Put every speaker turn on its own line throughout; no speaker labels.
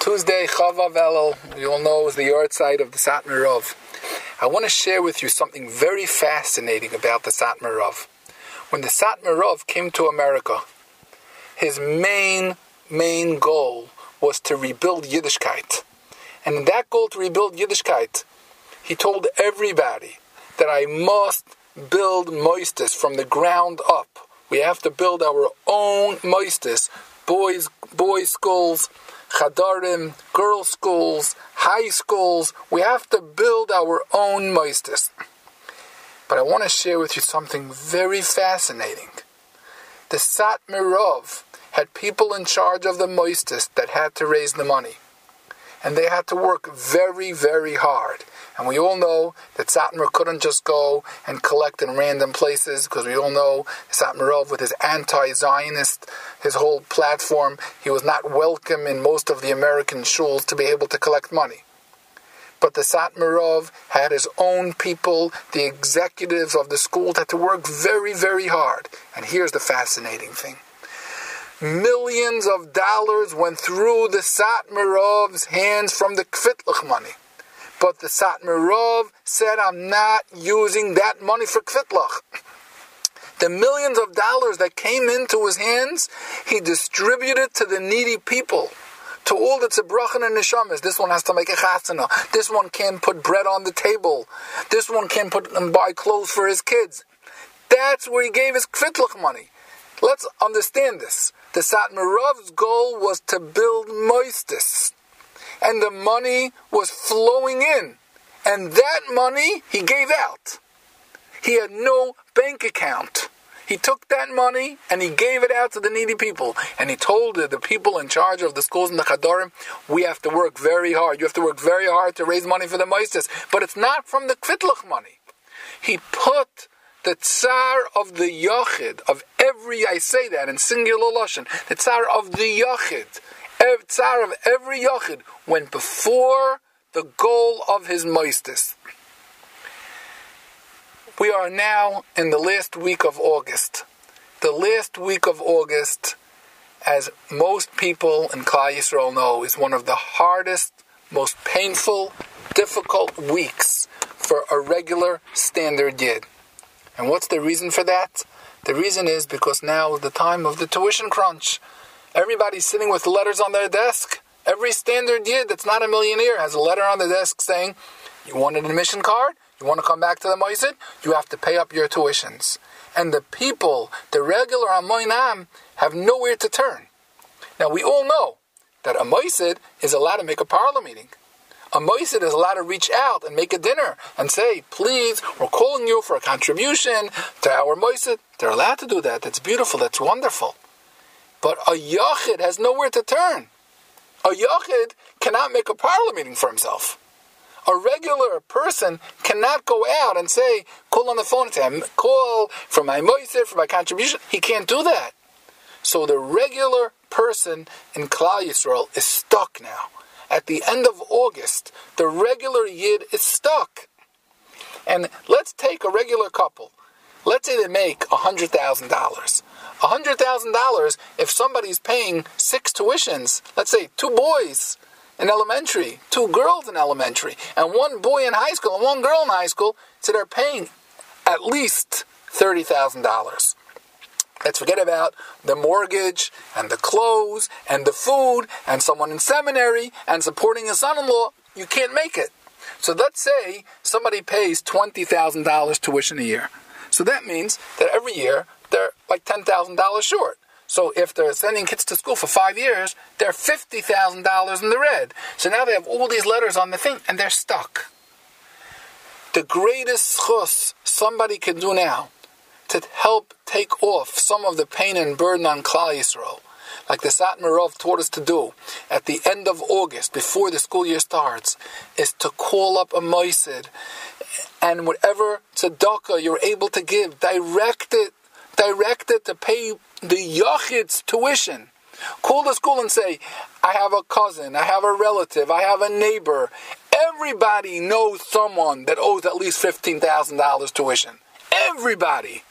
Tuesday, Chavav Elul, you all know, is the yahrzeit of the Satmar Rav. I want to share with you something very fascinating about the Satmar Rav. When the Satmar Rav came to America, his main, main goal was to rebuild Yiddishkeit. And in that goal to rebuild Yiddishkeit, he told everybody that I must build Moisdos from the ground up. We have to build our own Moisdos, boys, boys' schools, chadarim, girls' schools, high schools. We have to build our own moisdos. But I want to share with you something very fascinating. The Satmar Rav had people in charge of the moisdos that had to raise the money. And they had to work very, very hard. And we all know that Satmar couldn't just go and collect in random places because we all know Satmar Rav with his anti-Zionist, his whole platform, he was not welcome in most of the American shuls to be able to collect money. But the Satmar Rav had his own people, the executives of the school had to work very, very hard. And here's the fascinating thing. Millions of dollars went through the Satmar Rav's hands from the Kvitlach money. But the Satmar Rav said, I'm not using that money for Kvitlach. The millions of dollars that came into his hands, he distributed to the needy people. To all the tzibrochen and neshamas. This one has to make a chasana. This one can put bread on the table. This one can put and buy clothes for his kids. That's where he gave his kvitlach money. Let's understand this. The Satmar Rav's goal was to build moisdos and the money was flowing in. And that money he gave out. He had no bank account. He took that money and he gave it out to the needy people. And he told the people in charge of the schools in the Chadorim, we have to work very hard. You have to work very hard to raise money for the Moises. But it's not from the Kvitlach money. He put the tsar of the Yochid, of every, I say that in singular Lashon, the tsar of the Yochid, tsar of every yochid went before the goal of his moisdos. We are now in the last week of August. The last week of August, as most people in Klal Yisrael know, is one of the hardest, most painful, difficult weeks for a regular standard yid. And what's the reason for that? The reason is because now is the time of the tuition crunch. Everybody's sitting with letters on their desk. Every standard yid that's not a millionaire has a letter on the desk saying, You want an admission card? You want to come back to the Moisid? You have to pay up your tuitions. And the people, the regular Amoinam, have nowhere to turn. Now, we all know that a Moisid is allowed to make a parlor meeting. A Moisid is allowed to reach out and make a dinner and say, please, we're calling you for a contribution to our Moisid. They're allowed to do that. That's beautiful. That's wonderful. But a Yachid has nowhere to turn. A Yachid cannot make a parlor meeting for himself. A regular person cannot go out and say, call on the phone and say, call for my moiser, for my contribution. He can't do that. So the regular person in Klal Yisrael is stuck now. At the end of August, the regular Yid is stuck. And let's take a regular couple. Let's say they make $100,000. $100,000 if somebody's paying six tuitions, let's say two boys in elementary, two girls in elementary, and one boy in high school and one girl in high school, so they're paying at least $30,000. Let's forget about the mortgage and the clothes and the food and someone in seminary and supporting a son in law. You can't make it. So let's say somebody pays $20,000 tuition a year. So that means that every year like $10,000 short. So if they're sending kids to school for five years, they're $50,000 in the red. So now they have all these letters on the thing and they're stuck. The greatest chus somebody can do now to help take off some of the pain and burden on Klal Yisrael, like the Satmar Rav taught us to do at the end of August, before the school year starts, is to call up a moisid and whatever tzedakah you're able to give, direct it directed to pay the yachid's tuition. Call the school and say, I have a cousin, I have a relative, I have a neighbor. Everybody knows someone that owes at least $15,000 tuition. Everybody.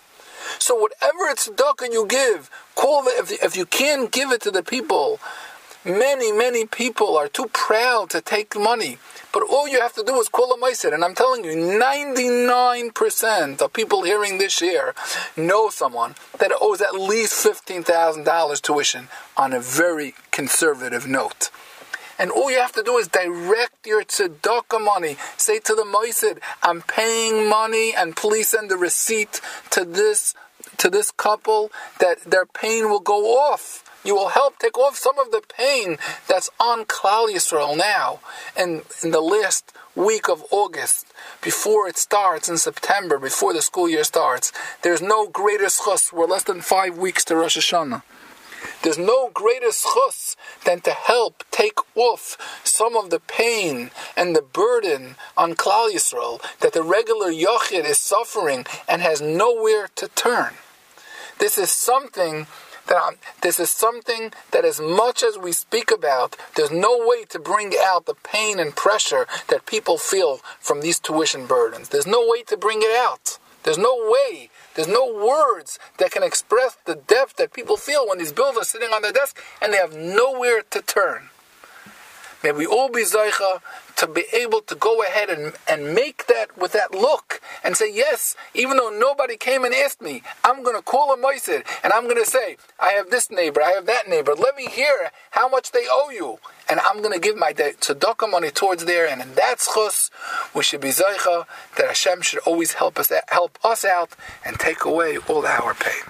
So whatever it's tzedakah you give, call the, if, if you can give it to the people Many, many people are too proud to take money. But all you have to do is call a meiser. And I'm telling you, 99% of people hearing this year know someone that owes at least $15,000 tuition on a very conservative note. And all you have to do is direct your tzedakah money. Say to the moisid, I'm paying money and please send a receipt to this to this couple that their pain will go off. You will help take off some of the pain that's on Klal Yisrael now. And in the last week of August, before it starts in September, before the school year starts, there's no greater schus. We're less than five weeks to Rosh Hashanah. There's no greater schus than to help take off some of the pain and the burden on Klal Yisrael that the regular Yochid is suffering and has nowhere to turn. This is something that this is something that as much as we speak about, there's no way to bring out the pain and pressure that people feel from these tuition burdens. There's no way to bring it out. There's no way, there's no words that can express the depth that people feel when these bills are sitting on their desk and they have nowhere to turn. May we all be Zaycha to be able to go ahead and, and make that with that look and say, yes, even though nobody came and asked me, I'm going to call a moisid and I'm going to say, I have this neighbor, I have that neighbor. Let me hear how much they owe you. And I'm going to give my tzedakah money towards there. And in that schus, we should be Zaycha that Hashem should always help us, help us out and take away all our pain.